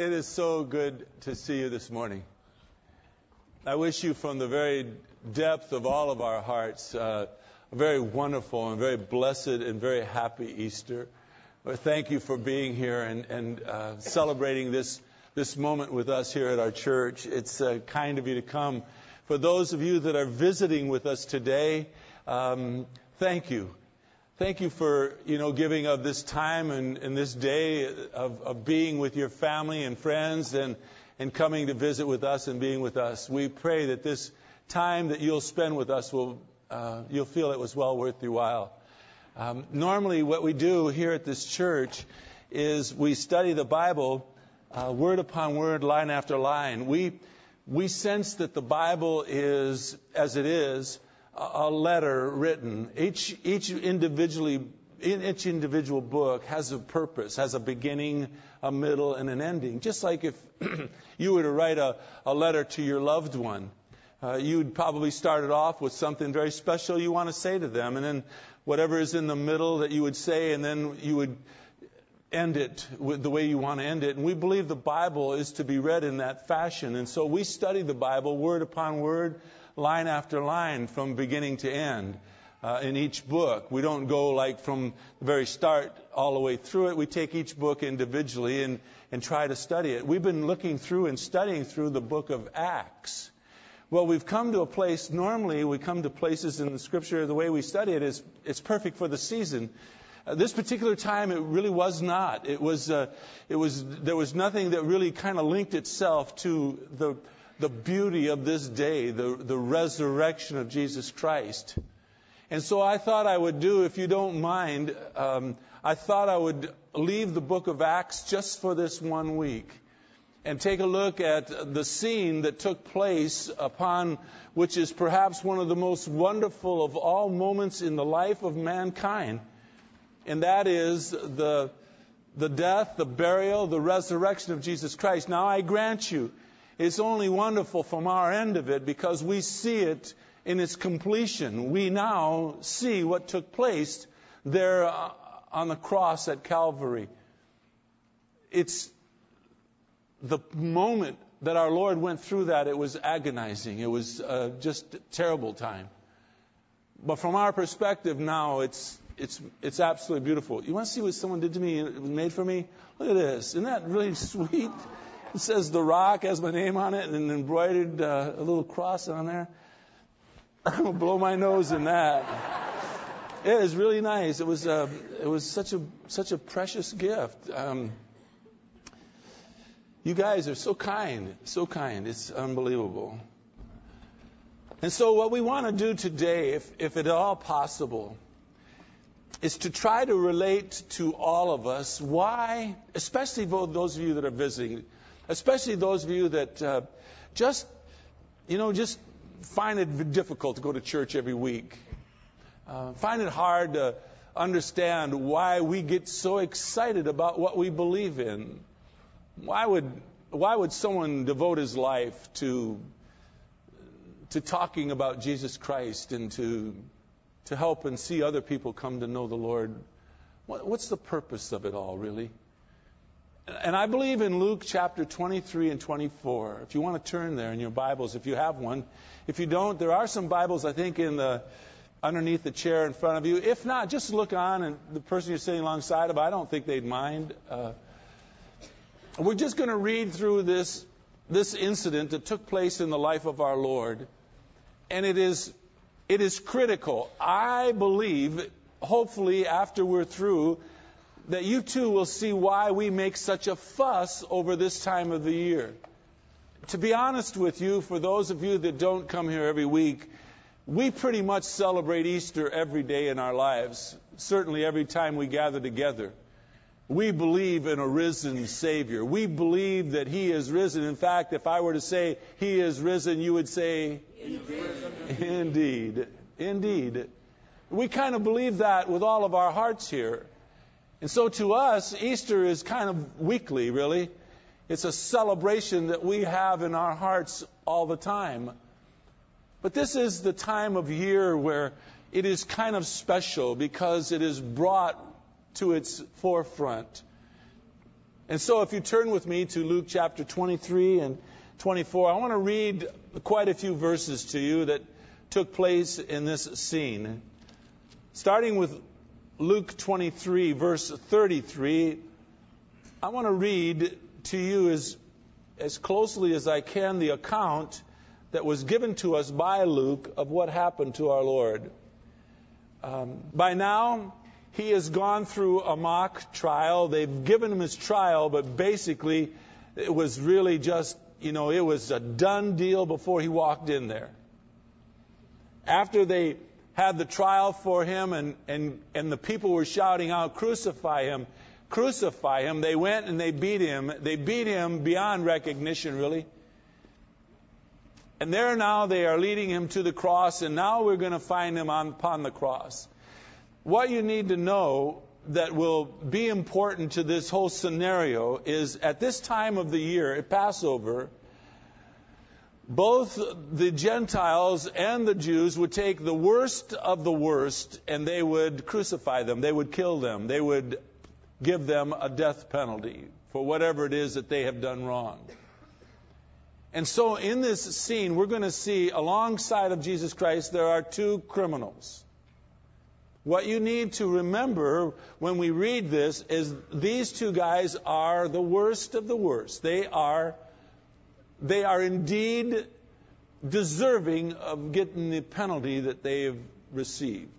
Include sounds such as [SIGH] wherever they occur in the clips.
It is so good to see you this morning. I wish you from the very depth of all of our hearts uh, a very wonderful and very blessed and very happy Easter. But thank you for being here and, and uh, celebrating this, this moment with us here at our church. It's uh, kind of you to come. For those of you that are visiting with us today, um, thank you. Thank you for, you know, giving of this time and, and this day of, of being with your family and friends and, and coming to visit with us and being with us. We pray that this time that you'll spend with us will, uh, you'll feel it was well worth your while. Um, normally, what we do here at this church is we study the Bible uh, word upon word, line after line. We we sense that the Bible is, as it is, a letter written. Each, each individually, each individual book has a purpose, has a beginning, a middle, and an ending. Just like if [CLEARS THROAT] you were to write a, a letter to your loved one, uh, you'd probably start it off with something very special you want to say to them, and then whatever is in the middle that you would say, and then you would end it with the way you want to end it. And we believe the Bible is to be read in that fashion. And so we study the Bible word upon word, line after line from beginning to end uh, in each book. We don't go like from the very start all the way through it. We take each book individually and, and try to study it. We've been looking through and studying through the book of Acts. Well, we've come to a place, normally we come to places in the scripture, the way we study it is, it's perfect for the season. Uh, this particular time, it really was not. It was, uh, it was, there was nothing that really kind of linked itself to the, the beauty of this day, the, the resurrection of Jesus Christ. And so I thought I would do, if you don't mind, um, I thought I would leave the book of Acts just for this one week and take a look at the scene that took place upon which is perhaps one of the most wonderful of all moments in the life of mankind. And that is the, the death, the burial, the resurrection of Jesus Christ. Now I grant you, it's only wonderful from our end of it because we see it in its completion. We now see what took place there uh, on the cross at Calvary. It's the moment that our Lord went through that, it was agonizing. It was uh, just terrible time. But from our perspective now, it's, it's, it's absolutely beautiful. You want to see what someone did to me? Made for me? Look at this. Isn't that really [LAUGHS] sweet? It says The Rock has my name on it and embroidered uh, a little cross on there. I'm [LAUGHS] gonna blow my nose in that. It is really nice. It was uh, it was such a such a precious gift. Um, you guys are so kind, so kind. It's unbelievable. And so, what we want to do today, if if at all possible, is to try to relate to all of us why, especially those of you that are visiting, especially those of you that uh, just, you know, just find it difficult to go to church every week. Uh, find it hard to understand why we get so excited about what we believe in. Why would why would someone devote his life to to talking about Jesus Christ and to to help and see other people come to know the Lord? What's the purpose of it all, really? And I believe in Luke chapter 23 and 24. If you want to turn there in your Bibles, if you have one. If you don't, there are some Bibles, I think, in the underneath the chair in front of you. If not, just look on, and the person you're sitting alongside of, I don't think they'd mind. Uh, we're just going to read through this this incident that took place in the life of our Lord, and it is it is critical. I believe, hopefully, after we're through, that you too will see why we make such a fuss over this time of the year. To be honest with you, for those of you that don't come here every week, we pretty much celebrate Easter every day in our lives, certainly every time we gather together. We believe in a risen Savior. We believe that He is risen. In fact, if I were to say He is risen, you would say, Indeed. Indeed. Indeed. We kind of believe that with all of our hearts here. And so to us, Easter is kind of weekly, really. It's a celebration that we have in our hearts all the time. But this is the time of year where it is kind of special because it is brought to its forefront. And so, if you turn with me to Luke chapter 23 and 24, I want to read quite a few verses to you that took place in this scene. Starting with Luke 23, verse 33, I want to read to you as, as closely as I can the account that was given to us by Luke of what happened to our Lord. Um, by now, he has gone through a mock trial. They've given him his trial, but basically, it was really just, you know, it was a done deal before he walked in there. After they had the trial for him and, and, and the people were shouting out, Crucify him, crucify him, they went and they beat him. They beat him beyond recognition, really. And there now they are leading him to the cross, and now we're going to find him on, upon the cross what you need to know that will be important to this whole scenario is at this time of the year, at Passover, both the Gentiles and the Jews would take the worst of the worst and they would crucify them. They would kill them. They would give them a death penalty for whatever it is that they have done wrong. And so in this scene, we're going to see alongside of Jesus Christ, there are two criminals. What you need to remember when we read this is these two guys are the worst of the worst. They are, they are indeed deserving of getting the penalty that they've received.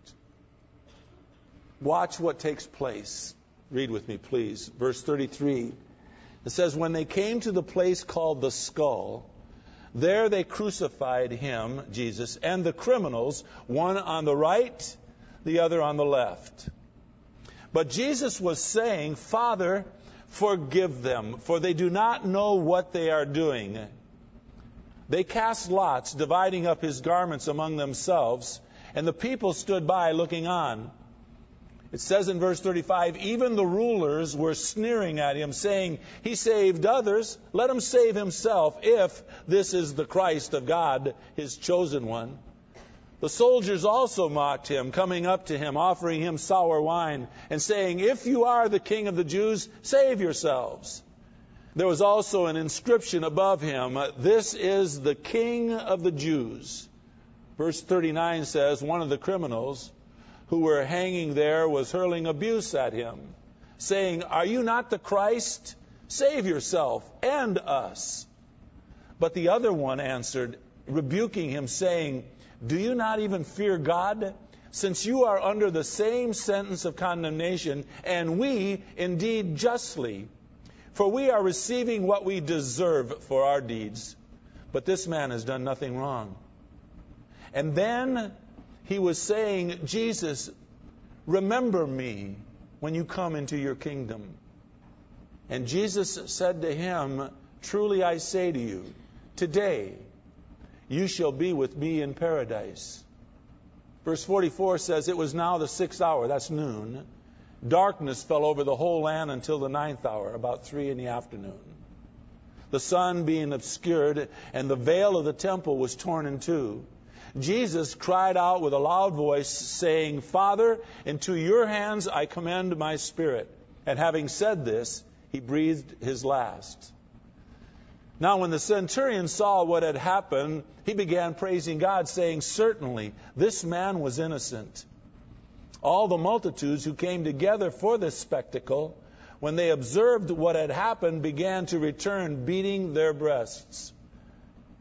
Watch what takes place. Read with me, please. Verse 33. It says, When they came to the place called the skull, there they crucified him, Jesus, and the criminals, one on the right the other on the left. But Jesus was saying, Father, forgive them, for they do not know what they are doing. They cast lots, dividing up his garments among themselves, and the people stood by looking on. It says in verse 35 even the rulers were sneering at him, saying, He saved others, let him save himself, if this is the Christ of God, his chosen one. The soldiers also mocked him, coming up to him, offering him sour wine, and saying, If you are the king of the Jews, save yourselves. There was also an inscription above him, This is the king of the Jews. Verse 39 says, One of the criminals who were hanging there was hurling abuse at him, saying, Are you not the Christ? Save yourself and us. But the other one answered, rebuking him, saying, do you not even fear God? Since you are under the same sentence of condemnation, and we indeed justly. For we are receiving what we deserve for our deeds. But this man has done nothing wrong. And then he was saying, Jesus, remember me when you come into your kingdom. And Jesus said to him, Truly I say to you, today you shall be with me in paradise. Verse 44 says, It was now the sixth hour, that's noon. Darkness fell over the whole land until the ninth hour, about three in the afternoon. The sun being obscured, and the veil of the temple was torn in two. Jesus cried out with a loud voice, saying, Father, into your hands I commend my spirit. And having said this, he breathed his last. Now, when the centurion saw what had happened, he began praising God, saying, Certainly, this man was innocent. All the multitudes who came together for this spectacle, when they observed what had happened, began to return, beating their breasts.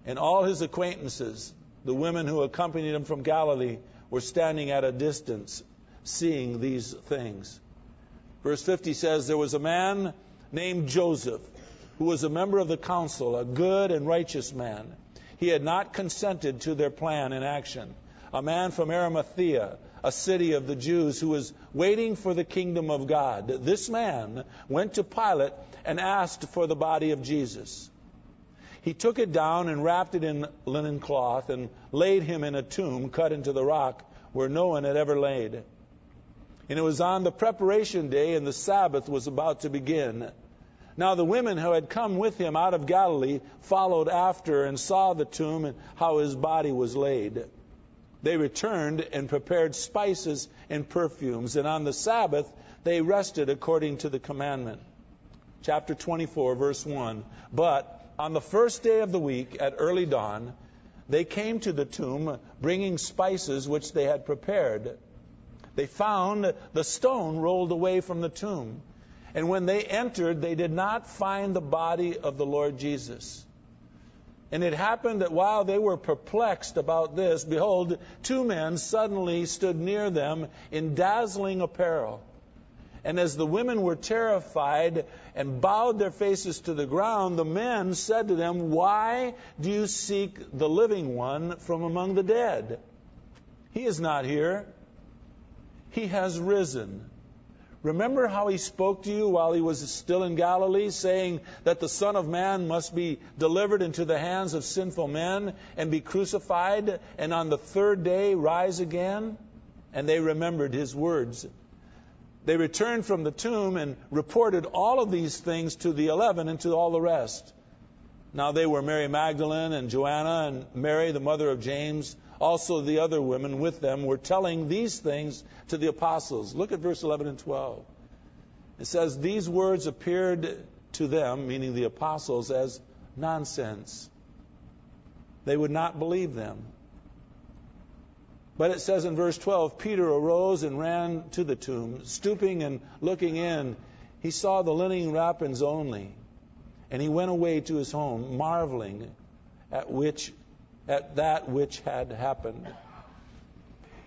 And all his acquaintances, the women who accompanied him from Galilee, were standing at a distance, seeing these things. Verse 50 says, There was a man named Joseph who was a member of the council, a good and righteous man. He had not consented to their plan in action. A man from Arimathea, a city of the Jews, who was waiting for the kingdom of God. This man went to Pilate and asked for the body of Jesus. He took it down and wrapped it in linen cloth and laid him in a tomb cut into the rock where no one had ever laid. And it was on the preparation day, and the Sabbath was about to begin. Now the women who had come with him out of Galilee followed after and saw the tomb and how his body was laid. They returned and prepared spices and perfumes, and on the Sabbath they rested according to the commandment. chapter 24, verse 1. But on the first day of the week, at early dawn, they came to the tomb bringing spices which they had prepared. They found the stone rolled away from the tomb. And when they entered, they did not find the body of the Lord Jesus. And it happened that while they were perplexed about this, behold, two men suddenly stood near them in dazzling apparel. And as the women were terrified and bowed their faces to the ground, the men said to them, Why do you seek the living one from among the dead? He is not here. He has risen. Remember how he spoke to you while he was still in Galilee, saying that the Son of Man must be delivered into the hands of sinful men and be crucified, and on the third day rise again? And they remembered his words. They returned from the tomb and reported all of these things to the eleven and to all the rest. Now they were Mary Magdalene and Joanna and Mary, the mother of James. Also, the other women with them were telling these things to the apostles. Look at verse 11 and 12. It says, These words appeared to them, meaning the apostles, as nonsense. They would not believe them. But it says in verse 12 Peter arose and ran to the tomb. Stooping and looking in, he saw the linen wrappings only. And he went away to his home, marveling at which at that which had happened.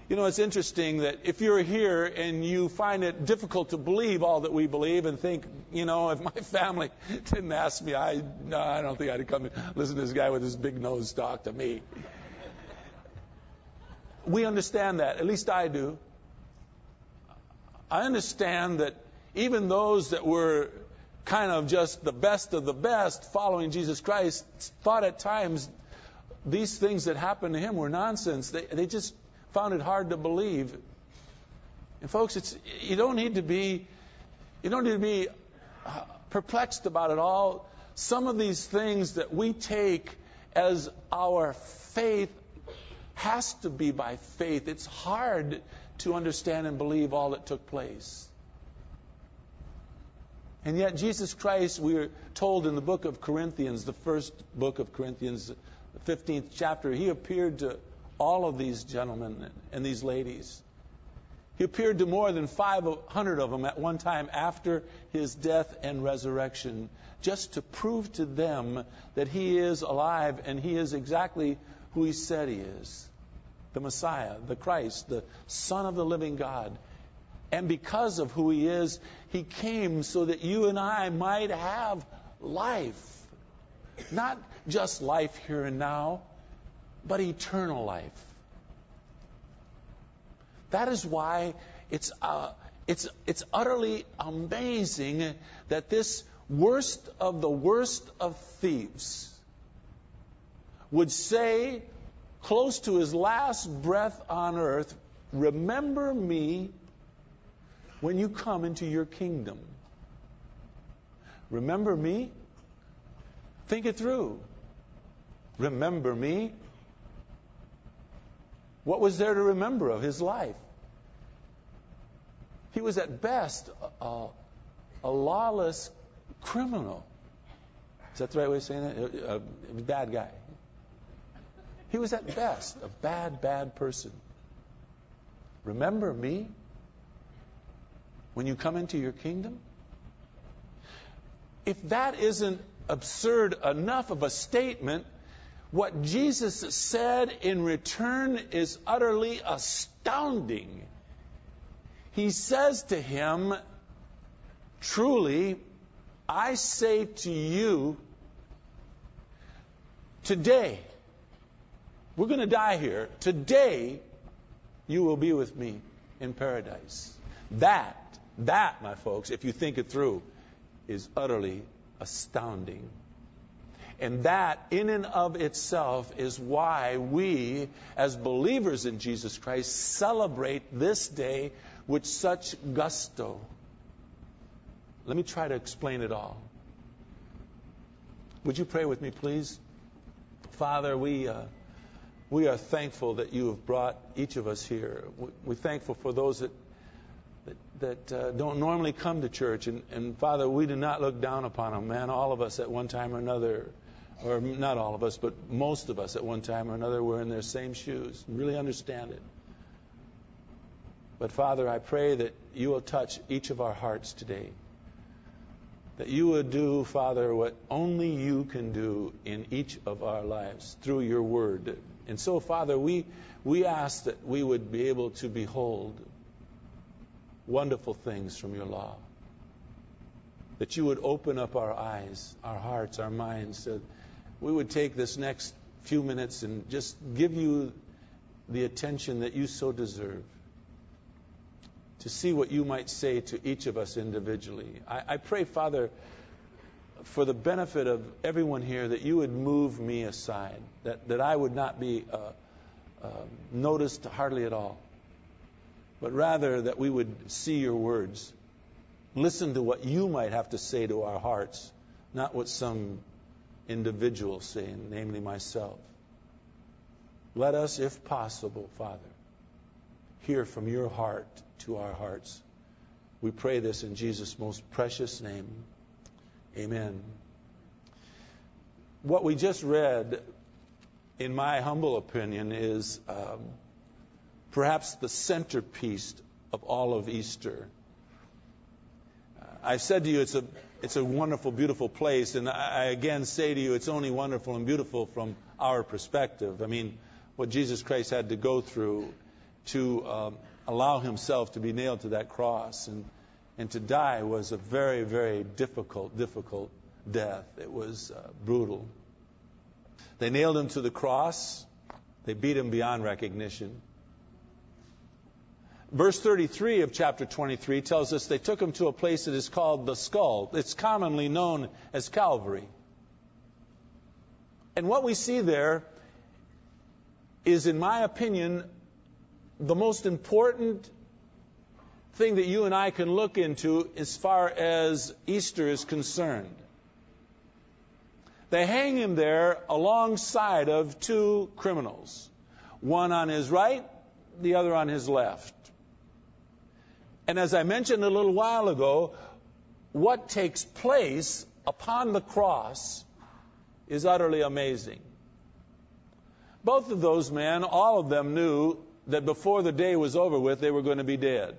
You know, it's interesting that if you're here and you find it difficult to believe all that we believe and think, you know, if my [LAUGHS] family didn't ask me, I, no, I don't think I'd come and listen to this guy with his big nose talk to me. We understand that. At least I do. I understand that even those that were kind of just the best of the best following Jesus Christ thought at times these things that happened to him were nonsense. They, they just found it hard to believe. And folks, it's, you don't need to be, you don't need to be uh, perplexed about it all. Some of these things that we take as our faith has to be by faith. It's hard to understand and believe all that took place. And yet, Jesus Christ, we are told in the book of Corinthians, the first book of Corinthians, the 15th chapter, he appeared to all of these gentlemen and these ladies. He appeared to more than 500 of them at one time after his death and resurrection, just to prove to them that he is alive and he is exactly who he said he is the Messiah, the Christ, the Son of the living God. And because of who he is, he came so that you and I might have life. Not just life here and now, but eternal life. That is why it's, uh, it's, it's utterly amazing that this worst of the worst of thieves would say, close to his last breath on earth, Remember me when you come into your kingdom. Remember me? Think it through. Remember me? What was there to remember of his life? He was at best a, a lawless criminal. Is that the right way of saying it? A, a bad guy. He was at best a bad, bad person. Remember me when you come into your kingdom? If that isn't absurd enough of a statement, what Jesus said in return is utterly astounding. He says to him, Truly, I say to you, today, we're going to die here. Today, you will be with me in paradise. That, that, my folks, if you think it through, is utterly astounding. And that, in and of itself, is why we, as believers in Jesus Christ, celebrate this day with such gusto. Let me try to explain it all. Would you pray with me, please? Father, we, uh, we are thankful that you have brought each of us here. We're thankful for those that, that, that uh, don't normally come to church. And, and Father, we do not look down upon them, man. All of us at one time or another, or not all of us, but most of us at one time or another were in their same shoes. Really understand it. But Father, I pray that you will touch each of our hearts today. That you would do, Father, what only you can do in each of our lives through your word. And so, Father, we, we ask that we would be able to behold wonderful things from your law. That you would open up our eyes, our hearts, our minds, that we would take this next few minutes and just give you the attention that you so deserve to see what you might say to each of us individually. I, I pray, Father, for the benefit of everyone here, that you would move me aside, that, that I would not be uh, uh, noticed hardly at all, but rather that we would see your words, listen to what you might have to say to our hearts, not what some individual say, namely myself. Let us, if possible, Father, hear from your heart to our hearts. We pray this in Jesus' most precious name. Amen. What we just read, in my humble opinion, is um, perhaps the centerpiece of all of Easter. Uh, I've said to you it's a it's a wonderful, beautiful place, and I again say to you it's only wonderful and beautiful from our perspective. I mean, what Jesus Christ had to go through to um, allow himself to be nailed to that cross and, and to die was a very, very difficult, difficult death. It was uh, brutal. They nailed him to the cross. They beat him beyond recognition. Verse 33 of chapter 23 tells us they took him to a place that is called the skull. It's commonly known as Calvary. And what we see there is, in my opinion, the most important thing that you and I can look into as far as Easter is concerned. They hang him there alongside of two criminals, one on his right, the other on his left. And as I mentioned a little while ago, what takes place upon the cross is utterly amazing. Both of those men, all of them knew that before the day was over with, they were going to be dead.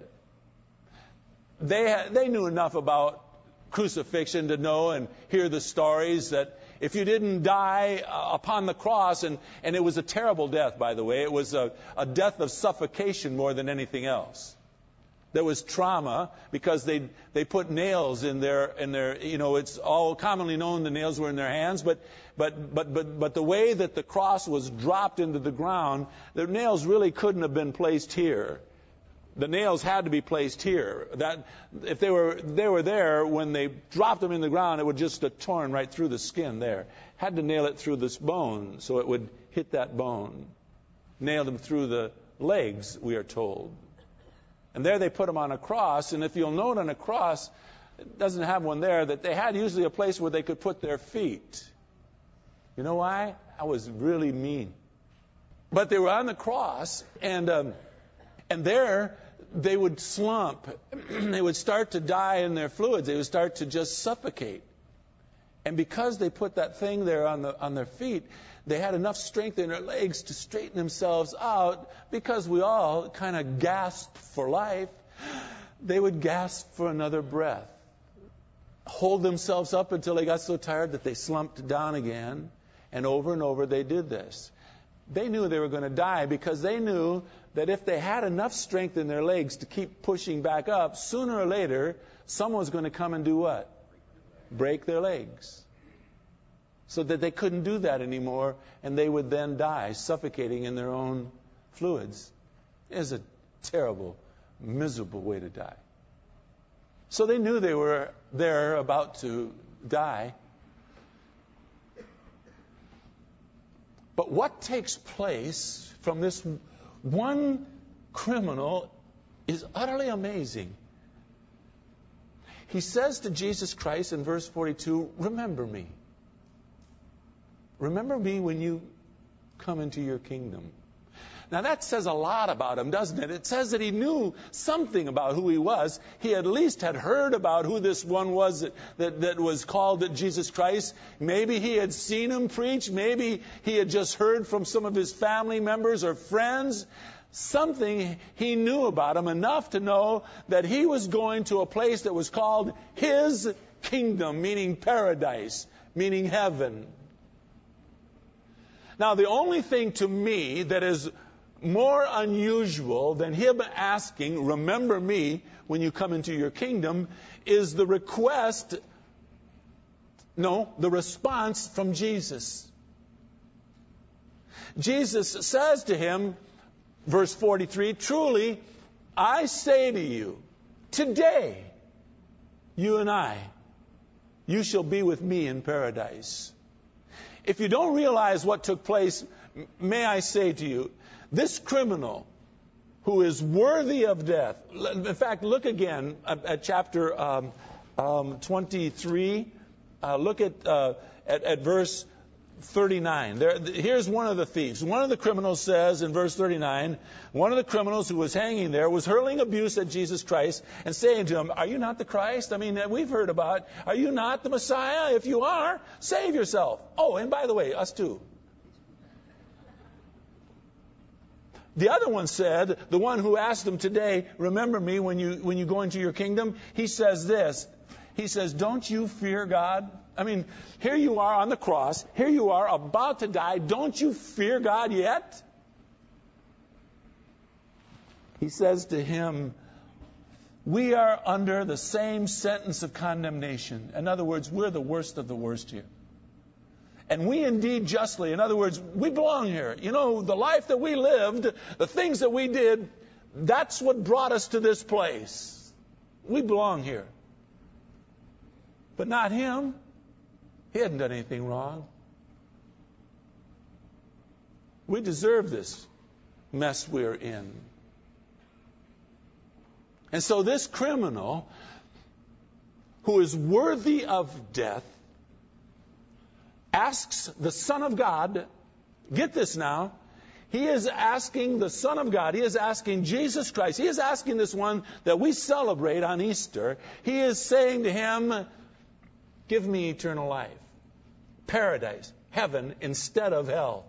They, had, they knew enough about crucifixion to know and hear the stories that if you didn't die uh, upon the cross, and, and it was a terrible death, by the way, it was a, a death of suffocation more than anything else. There was trauma because they they put nails in their in their you know it's all commonly known the nails were in their hands, but but but but but the way that the cross was dropped into the ground, the nails really couldn't have been placed here. The nails had to be placed here. That if they were they were there when they dropped them in the ground, it would just have torn right through the skin there. Had to nail it through this bone so it would hit that bone. Nail them through the legs, we are told. And there they put him on a cross. And if you'll note on a cross, it doesn't have one there, that they had usually a place where they could put their feet. You know why? That was really mean. But they were on the cross, and um, and there they would slump. [CLEARS THROAT] they would start to die in their fluids. They would start to just suffocate. And because they put that thing there on the on their feet, they had enough strength in their legs to straighten themselves out because we all kind of gasped for life. They would gasp for another breath, hold themselves up until they got so tired that they slumped down again. And over and over they did this. They knew they were going to die because they knew that if they had enough strength in their legs to keep pushing back up, sooner or later, someone was going to come and do what? Break their legs so that they couldn't do that anymore, and they would then die, suffocating in their own fluids. It is a terrible, miserable way to die. So they knew they were there about to die. But what takes place from this one criminal is utterly amazing. He says to Jesus Christ in verse 42, Remember me. Remember me when you come into your kingdom. Now that says a lot about him, doesn't it? It says that he knew something about who he was. He at least had heard about who this one was that, that, that was called Jesus Christ. Maybe he had seen him preach. Maybe he had just heard from some of his family members or friends something he knew about him enough to know that he was going to a place that was called his kingdom, meaning paradise, meaning heaven. Now, the only thing to me that is more unusual than him asking, Remember me when you come into your kingdom, is the request, no, the response from Jesus. Jesus says to him, verse 43 Truly, I say to you, today, you and I, you shall be with me in paradise. If you don't realize what took place, may I say to you, this criminal who is worthy of death, in fact, look again at, chapter um, um, 23. Uh, look at, uh, at, at verse 39. There, here's one of the thieves. One of the criminals says in verse 39, one of the criminals who was hanging there was hurling abuse at Jesus Christ and saying to him, Are you not the Christ? I mean, we've heard about, are you not the Messiah? If you are, save yourself. Oh, and by the way, us too. The other one said, the one who asked him today, remember me when you, when you go into your kingdom, he says this. He says, don't you fear God? I mean, here you are on the cross. Here you are about to die. Don't you fear God yet? He says to him, We are under the same sentence of condemnation. In other words, we're the worst of the worst here. And we indeed justly, in other words, we belong here. You know, the life that we lived, the things that we did, that's what brought us to this place. We belong here. But not him. He hadn't done anything wrong. We deserve this mess we're in. And so this criminal who is worthy of death asks the Son of God, get this now, he is asking the Son of God, he is asking Jesus Christ, he is asking this one that we celebrate on Easter, he is saying to him, Give me eternal life paradise, heaven, instead of hell.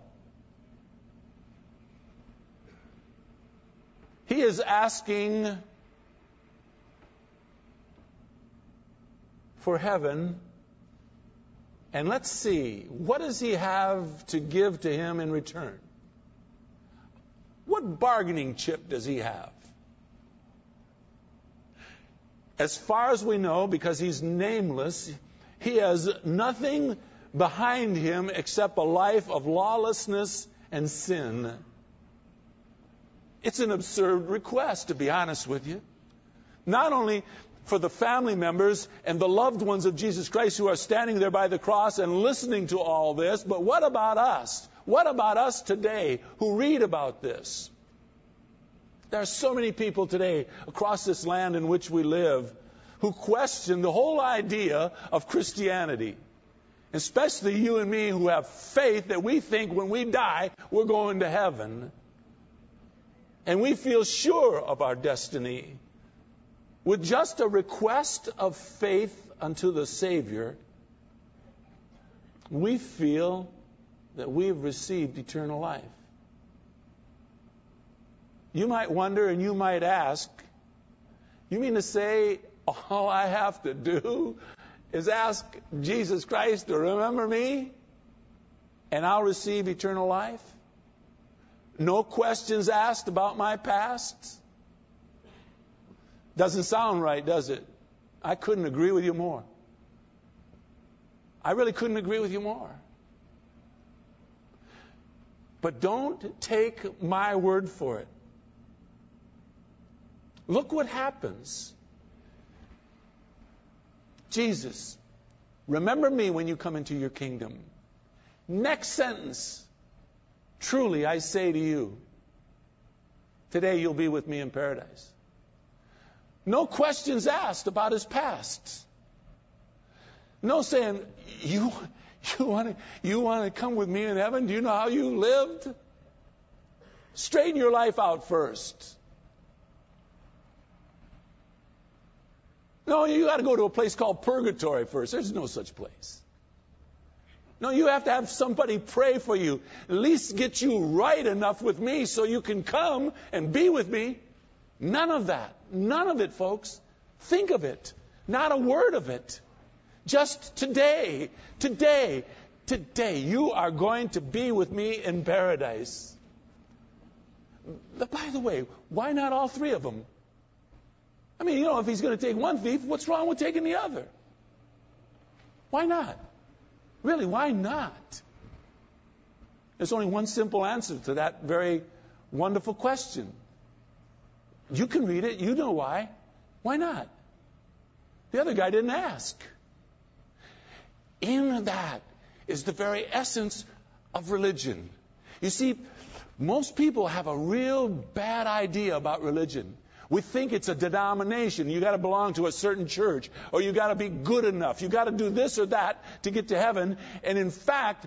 He is asking for heaven. And let's see, what does he have to give to him in return? What bargaining chip does he have? As far as we know, because he's nameless, he has nothing behind him except a life of lawlessness and sin. It's an absurd request, to be honest with you. Not only for the family members and the loved ones of Jesus Christ who are standing there by the cross and listening to all this, but what about us? What about us today who read about this? There are so many people today across this land in which we live who question the whole idea of Christianity especially you and me who have faith that we think when we die, we're going to heaven. And we feel sure of our destiny. With just a request of faith unto the Savior, we feel that we've received eternal life. You might wonder and you might ask, you mean to say all I have to do is ask Jesus Christ to remember me and I'll receive eternal life? No questions asked about my past? Doesn't sound right, does it? I couldn't agree with you more. I really couldn't agree with you more. But don't take my word for it. Look what happens Jesus, remember me when you come into your kingdom. Next sentence. Truly, I say to you, today you'll be with me in paradise. No questions asked about his past. No saying, you, you want to you want to come with me in heaven? Do you know how you lived? Straighten your life out first. No, you got to go to a place called purgatory first. There's no such place. No, you have to have somebody pray for you. At least get you right enough with me so you can come and be with me. None of that. None of it, folks. Think of it. Not a word of it. Just today, today, today, you are going to be with me in paradise. By the way, why not all three of them? I mean, you know, if he's going to take one thief, what's wrong with taking the other? Why not? Really, why not? There's only one simple answer to that very wonderful question. You can read it, you know why. Why not? The other guy didn't ask. In that is the very essence of religion. You see, most people have a real bad idea about religion. We think it's a denomination. You got to belong to a certain church, or you got to be good enough. You got to do this or that to get to heaven. And in fact,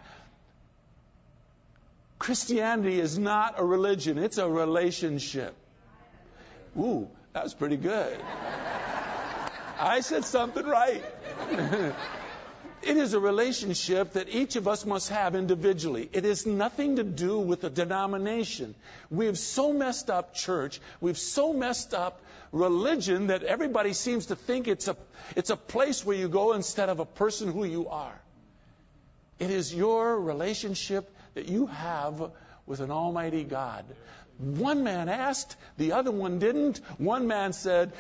Christianity is not a religion, it's a relationship. Ooh, that was pretty good. [LAUGHS] I said something right. [LAUGHS] It is a relationship that each of us must have individually. It has nothing to do with a denomination. We have so messed up church, we've so messed up religion that everybody seems to think it's a, it's a place where you go instead of a person who you are. It is your relationship that you have with an almighty God. One man asked, the other one didn't. One man said,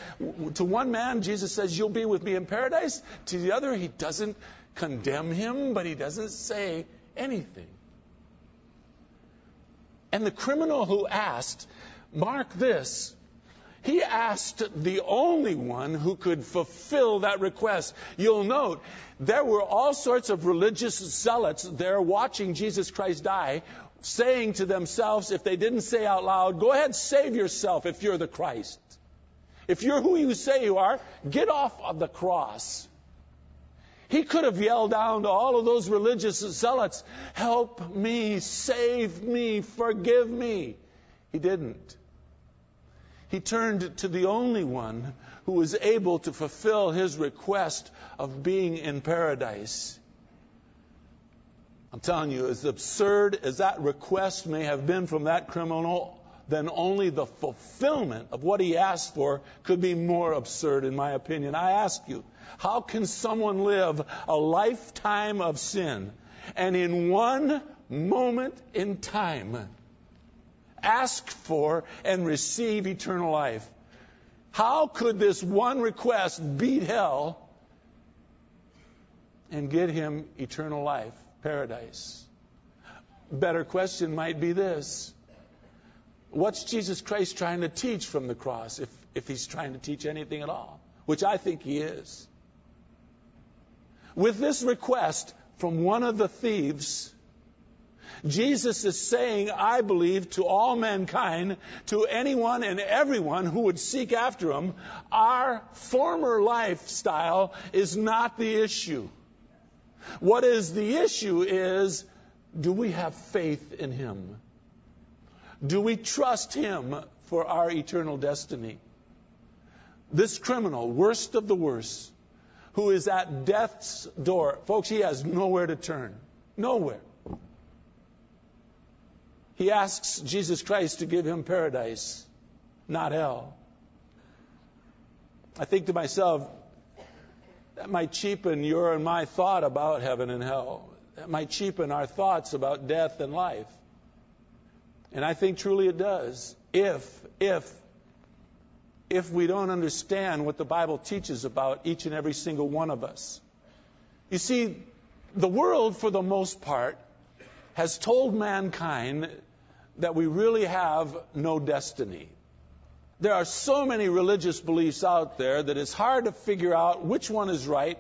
to one man, Jesus says, You'll be with me in paradise. To the other, he doesn't condemn him, but he doesn't say anything. And the criminal who asked, mark this, he asked the only one who could fulfill that request. You'll note there were all sorts of religious zealots there watching Jesus Christ die, saying to themselves, if they didn't say out loud, go ahead, save yourself if you're the Christ. If you're who you say you are, get off of the cross. He could have yelled down to all of those religious zealots, Help me, save me, forgive me. He didn't. He turned to the only one who was able to fulfill his request of being in paradise. I'm telling you, as absurd as that request may have been from that criminal, then only the fulfillment of what he asked for could be more absurd, in my opinion. I ask you, how can someone live a lifetime of sin and in one moment in time ask for and receive eternal life? How could this one request beat hell and get him eternal life, paradise? Better question might be this What's Jesus Christ trying to teach from the cross, if, if he's trying to teach anything at all? Which I think he is. With this request from one of the thieves, Jesus is saying, I believe, to all mankind, to anyone and everyone who would seek after him, our former lifestyle is not the issue. What is the issue is, do we have faith in him? Do we trust him for our eternal destiny? This criminal, worst of the worst, who is at death's door. Folks, he has nowhere to turn. Nowhere. He asks Jesus Christ to give him paradise, not hell. I think to myself, that might cheapen your and my thought about heaven and hell. That might cheapen our thoughts about death and life. And I think truly it does. If, if if we don't understand what the Bible teaches about each and every single one of us. You see, the world, for the most part, has told mankind that we really have no destiny. There are so many religious beliefs out there that it's hard to figure out which one is right.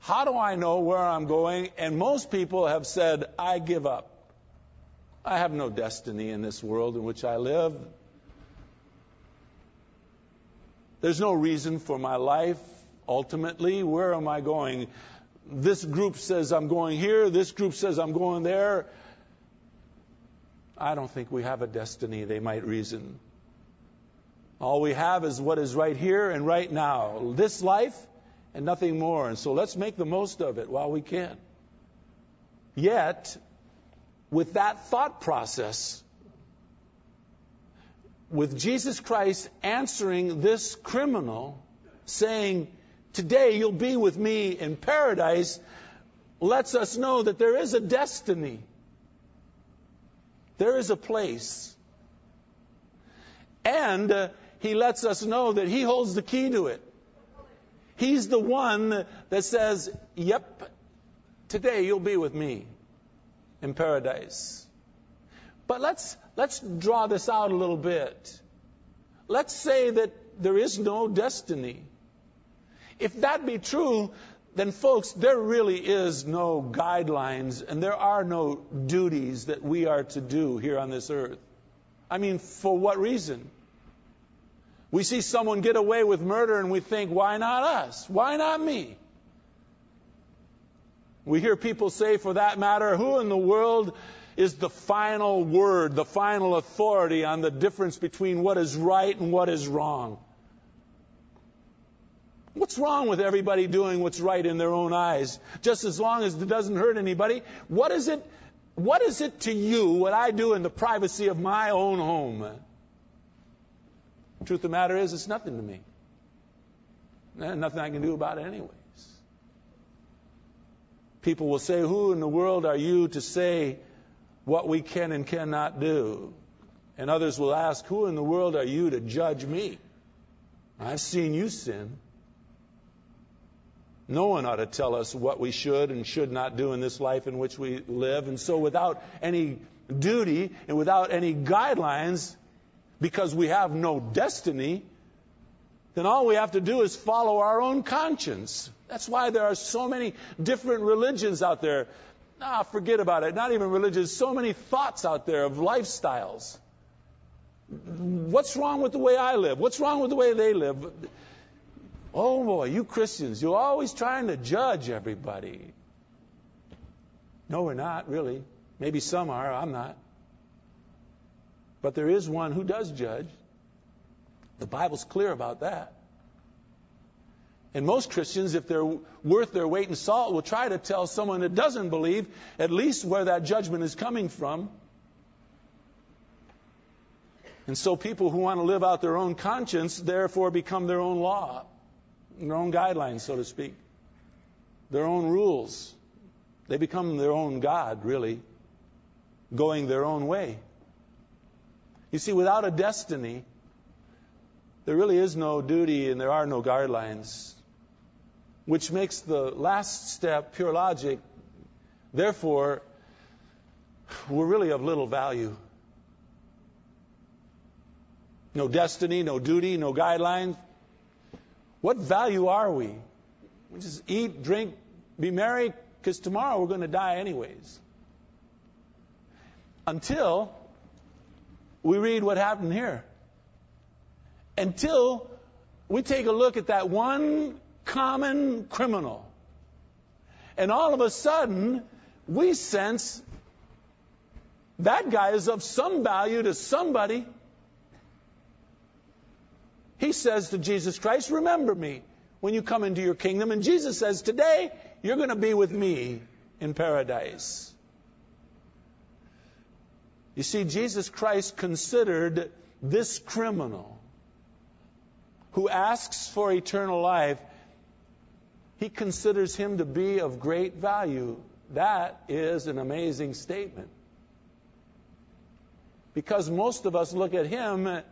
How do I know where I'm going? And most people have said, I give up. I have no destiny in this world in which I live. There's no reason for my life ultimately. Where am I going? This group says I'm going here, this group says I'm going there. I don't think we have a destiny, they might reason. All we have is what is right here and right now, this life and nothing more. And so let's make the most of it while we can. Yet, with that thought process, with Jesus Christ answering this criminal, saying, Today you'll be with me in paradise, lets us know that there is a destiny. There is a place. And uh, he lets us know that he holds the key to it. He's the one that says, Yep, today you'll be with me in paradise. But let's, let's draw this out a little bit. Let's say that there is no destiny. If that be true, then folks, there really is no guidelines and there are no duties that we are to do here on this earth. I mean, for what reason? We see someone get away with murder and we think, why not us? Why not me? We hear people say, for that matter, who in the world is the final word, the final authority on the difference between what is right and what is wrong? What's wrong with everybody doing what's right in their own eyes, just as long as it doesn't hurt anybody? What is it? What is it to you what I do in the privacy of my own home? Truth of the matter is, it's nothing to me. Eh, nothing I can do about it, anyways. People will say, Who in the world are you to say what we can and cannot do? And others will ask, Who in the world are you to judge me? I've seen you sin. No one ought to tell us what we should and should not do in this life in which we live. And so, without any duty and without any guidelines, because we have no destiny, then all we have to do is follow our own conscience. That's why there are so many different religions out there. Ah, forget about it. Not even religions. So many thoughts out there of lifestyles. What's wrong with the way I live? What's wrong with the way they live? Oh boy, you Christians, you're always trying to judge everybody. No, we're not, really. Maybe some are, I'm not. But there is one who does judge. The Bible's clear about that. And most Christians, if they're worth their weight in salt, will try to tell someone that doesn't believe at least where that judgment is coming from. And so people who want to live out their own conscience therefore become their own law their own guidelines, so to speak, their own rules. They become their own God, really, going their own way. You see, without a destiny, there really is no duty and there are no guidelines, which makes the last step pure logic. Therefore, we're really of little value. No destiny, no duty, no guidelines. What value are we? We just eat, drink, be merry, because tomorrow we're going to die anyways. Until we read what happened here. Until we take a look at that one common criminal. And all of a sudden, we sense that guy is of some value to somebody. He says to Jesus Christ, Remember me when you come into your kingdom. And Jesus says, Today you're going to be with me in paradise. You see, Jesus Christ considered this criminal who asks for eternal life, he considers him to be of great value. That is an amazing statement. Because most of us look at him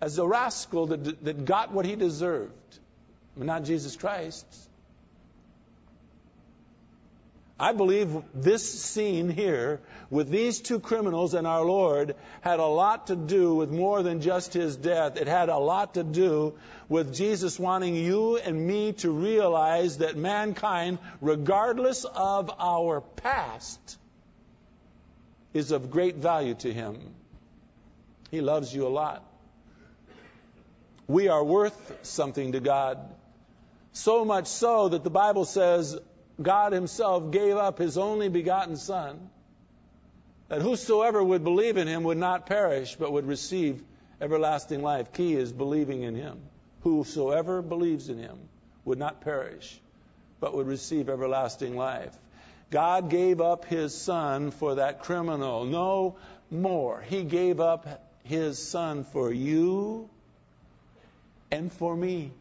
as a rascal that, that got what he deserved, not Jesus Christ. I believe this scene here with these two criminals and our Lord had a lot to do with more than just his death. It had a lot to do with Jesus wanting you and me to realize that mankind, regardless of our past, is of great value to him. He loves you a lot. We are worth something to God. So much so that the Bible says God Himself gave up His only begotten Son that whosoever would believe in him would not perish, but would receive everlasting life. Key is believing in him. Whosoever believes in him would not perish, but would receive everlasting life. God gave up his son for that criminal. No more. He gave up his son for you and for me.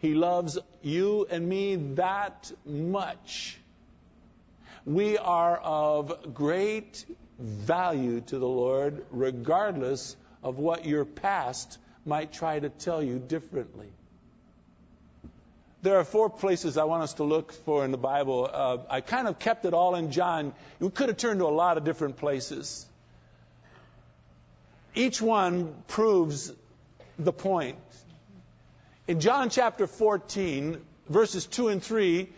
He loves you and me that much. We are of great value to the Lord, regardless of what your past might try to tell you differently. There are four places I want us to look for in the Bible. Uh, I kind of kept it all in John. We could have turned to a lot of different places. Each one proves the point. In John chapter 14, verses 2 and 3,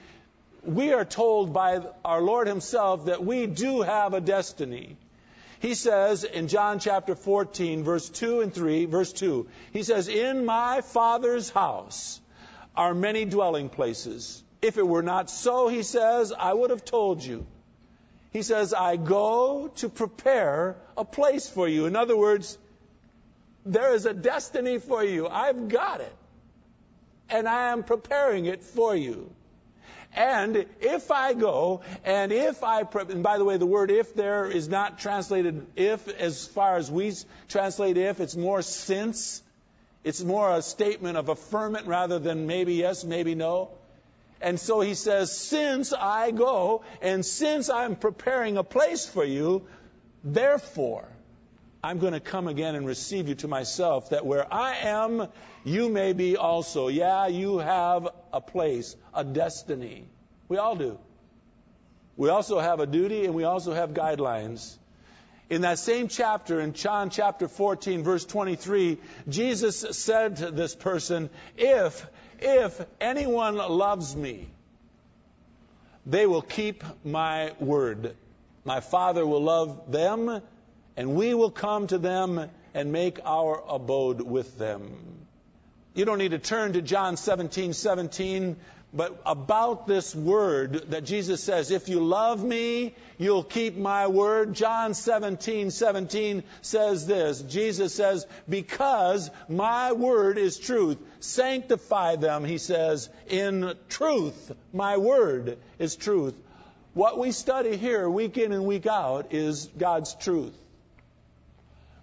we are told by our Lord Himself that we do have a destiny. He says in John chapter 14, verse 2 and 3, verse 2, He says, In my Father's house are many dwelling places. If it were not so, He says, I would have told you. He says, I go to prepare a place for you. In other words, there is a destiny for you. I've got it. And I am preparing it for you. And if I go, and if I, and by the way, the word if there is not translated if as far as we translate if, it's more since. It's more a statement of affirmation rather than maybe yes, maybe no. And so he says, since I go, and since I'm preparing a place for you, therefore, I'm going to come again and receive you to myself, that where I am, you may be also. Yeah, you have a place, a destiny. We all do. We also have a duty and we also have guidelines. In that same chapter, in John chapter 14, verse 23, Jesus said to this person, If, if anyone loves me, they will keep my word. My Father will love them and we will come to them and make our abode with them. You don't need to turn to John 17, 17, but about this word that Jesus says, if you love me, you'll keep my word. John 17, 17 says this. Jesus says, because my word is truth. Sanctify them, he says, in truth. My word is truth. What we study here week in and week out is God's truth.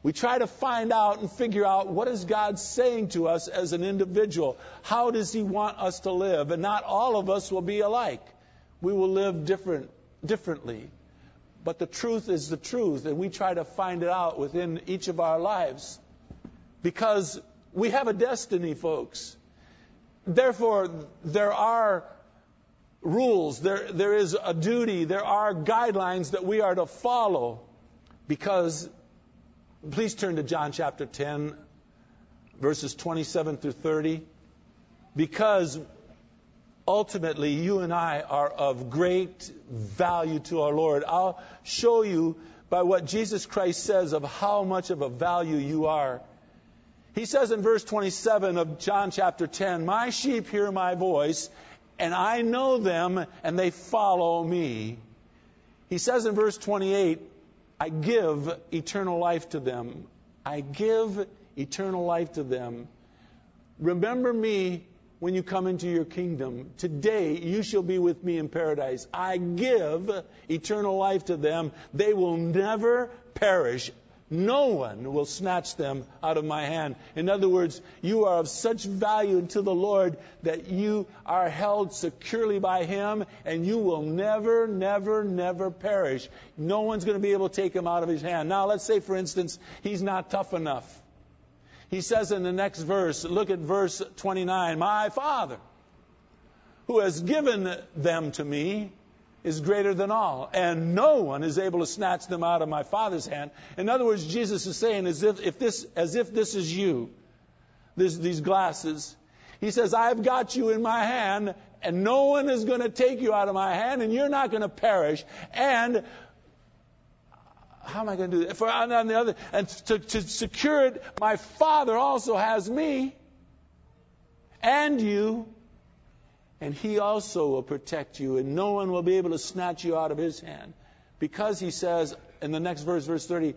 We try to find out and figure out what is God saying to us as an individual. How does He want us to live? And not all of us will be alike. We will live different, differently. But the truth is the truth, and we try to find it out within each of our lives. Because we have a destiny, folks. Therefore, there are rules, there, there is a duty, there are guidelines that we are to follow because Please turn to John chapter 10, verses 27 through 30. Because ultimately, you and I are of great value to our Lord. I'll show you by what Jesus Christ says of how much of a value you are. He says in verse 27 of John chapter 10, My sheep hear my voice, and I know them, and they follow me. He says in verse 28, I give eternal life to them. I give eternal life to them. Remember me when you come into your kingdom. Today you shall be with me in paradise. I give eternal life to them. They will never perish. No one will snatch them out of my hand. In other words, you are of such value to the Lord that you are held securely by Him and you will never, never, never perish. No one's going to be able to take Him out of His hand. Now, let's say, for instance, He's not tough enough. He says in the next verse, look at verse 29, My Father, who has given them to me, is greater than all, and no one is able to snatch them out of my Father's hand. In other words, Jesus is saying, as if, if this, as if this is you, this, these glasses. He says, I've got you in my hand, and no one is going to take you out of my hand, and you're not going to perish. And how am I going to do that? For on the other, and to, to secure it, my Father also has me and you and he also will protect you, and no one will be able to snatch you out of his hand. Because he says in the next verse, verse 30,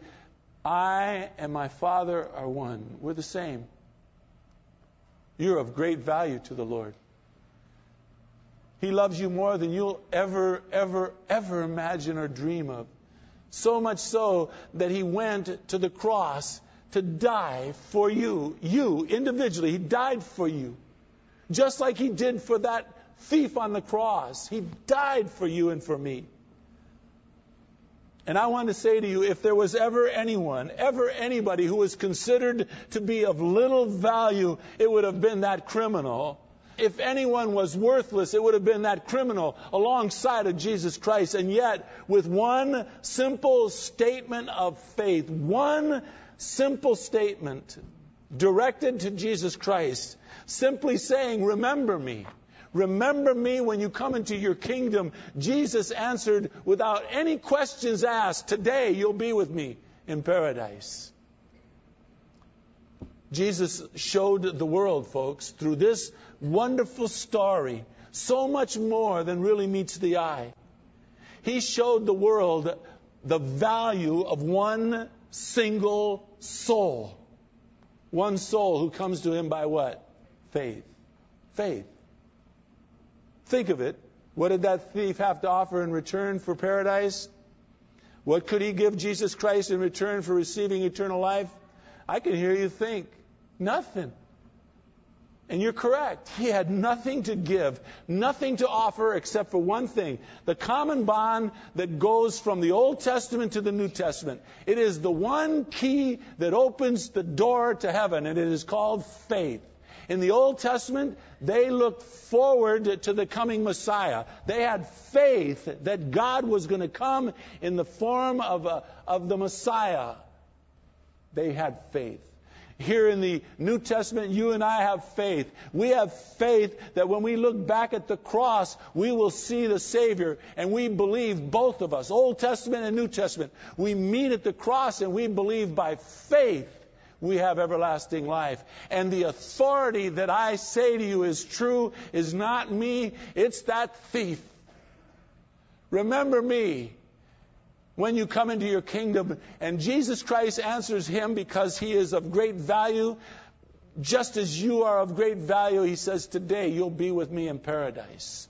I and my Father are one. We're the same. You're of great value to the Lord. He loves you more than you'll ever, ever, ever imagine or dream of. So much so that he went to the cross to die for you. You, individually, he died for you. Just like he did for that thief on the cross. He died for you and for me. And I want to say to you if there was ever anyone, ever anybody who was considered to be of little value, it would have been that criminal if anyone was worthless, it would have been that criminal alongside of Jesus Christ. And yet, with one simple statement of faith, one simple statement directed to Jesus Christ, simply saying, Remember me. Remember me when you come into your kingdom. Jesus answered without any questions asked, Today you'll be with me in paradise. Jesus showed the world, folks, through this wonderful story, so much more than really meets the eye. He showed the world the value of one single soul. One soul who comes to him by what? Faith. Faith. Think of it. What did that thief have to offer in return for paradise? What could he give Jesus Christ in return for receiving eternal life? I can hear you think. Nothing. And you're correct. He had nothing to give, nothing to offer except for one thing the common bond that goes from the Old Testament to the New Testament. It is the one key that opens the door to heaven, and it is called faith. In the Old Testament, they looked forward to the coming Messiah. They had faith that God was going to come in the form of, a, of the Messiah. They had faith. Here in the New Testament, you and I have faith. We have faith that when we look back at the cross, we will see the Savior. And we believe, both of us, Old Testament and New Testament, we meet at the cross and we believe by faith we have everlasting life. And the authority that I say to you is true is not me, it's that thief. Remember me when you come into your kingdom. And Jesus Christ answers him because he is of great value. Just as you are of great value, he says, Today you'll be with me in paradise.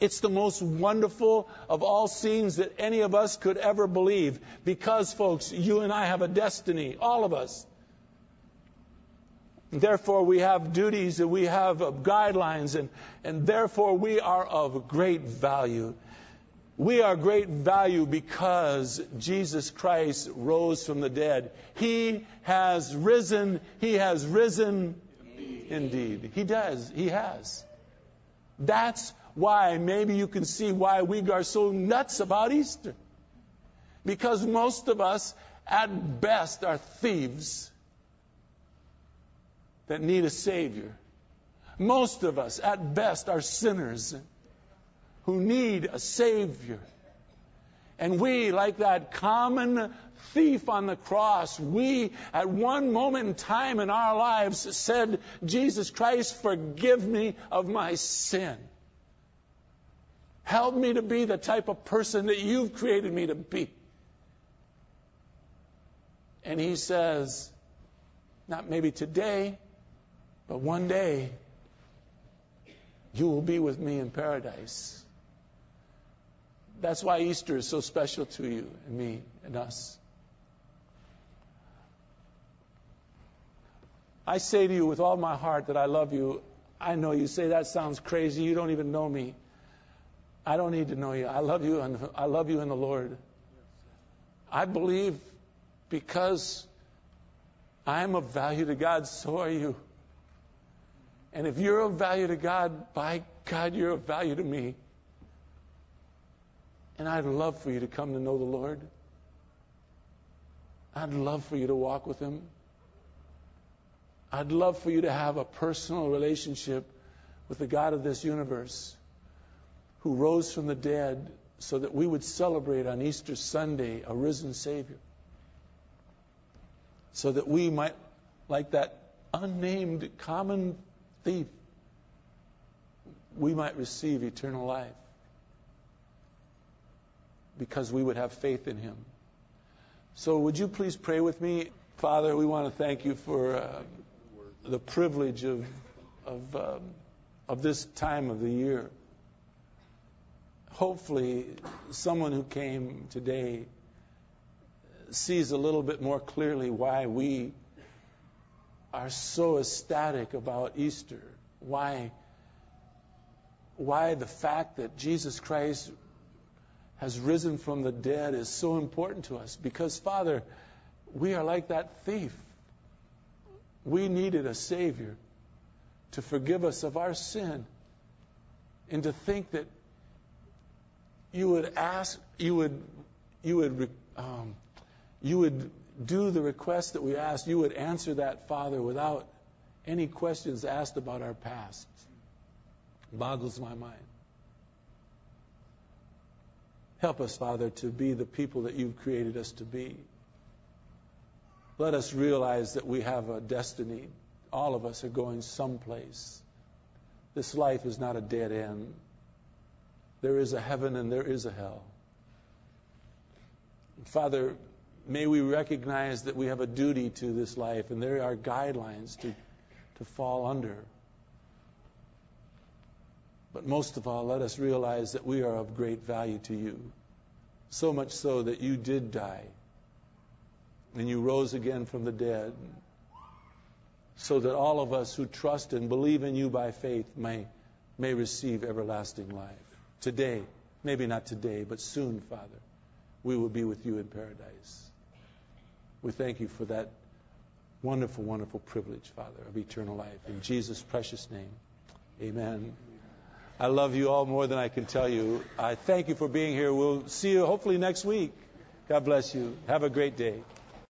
It's the most wonderful of all scenes that any of us could ever believe because, folks, you and I have a destiny, all of us. Therefore, we have duties and we have uh, guidelines, and, and therefore we are of great value. We are great value because Jesus Christ rose from the dead. He has risen. He has risen indeed. indeed. He does. He has. That's why maybe you can see why we are so nuts about Easter. Because most of us, at best, are thieves that need a Savior. Most of us, at best, are sinners who need a Savior. And we, like that common thief on the cross, we, at one moment in time in our lives, said, Jesus Christ, forgive me of my sin. Help me to be the type of person that you've created me to be. And he says, not maybe today, but one day, you will be with me in paradise. That's why Easter is so special to you and me and us. I say to you with all my heart that I love you. I know you say that sounds crazy. You don't even know me. I don't need to know you. I love you and I love you in the Lord. I believe because I am of value to God, so are you. And if you're of value to God, by God, you're of value to me. And I'd love for you to come to know the Lord. I'd love for you to walk with Him. I'd love for you to have a personal relationship with the God of this universe who rose from the dead so that we would celebrate on Easter Sunday a risen Savior. So that we might, like that unnamed common thief, we might receive eternal life because we would have faith in him. So, would you please pray with me? Father, we want to thank you for uh, the privilege of, of, um, of this time of the year. Hopefully, someone who came today sees a little bit more clearly why we are so ecstatic about Easter. Why, why the fact that Jesus Christ has risen from the dead is so important to us. Because, Father, we are like that thief. We needed a Savior to forgive us of our sin and to think that you would ask, you would, you would, um, you would do the request that we asked. You would answer that, Father, without any questions asked about our past. Boggles my mind. Help us, Father, to be the people that you've created us to be. Let us realize that we have a destiny. All of us are going someplace. This life is not a dead end. There is a heaven and there is a hell. Father, may we recognize that we have a duty to this life and there are guidelines to, to fall under. But most of all, let us realize that we are of great value to you. So much so that you did die and you rose again from the dead so that all of us who trust and believe in you by faith may, may receive everlasting life. Today, maybe not today, but soon, Father, we will be with you in paradise. We thank you for that wonderful, wonderful privilege, Father, of eternal life. In Jesus' precious name, amen. I love you all more than I can tell you. I thank you for being here. We'll see you hopefully next week. God bless you. Have a great day.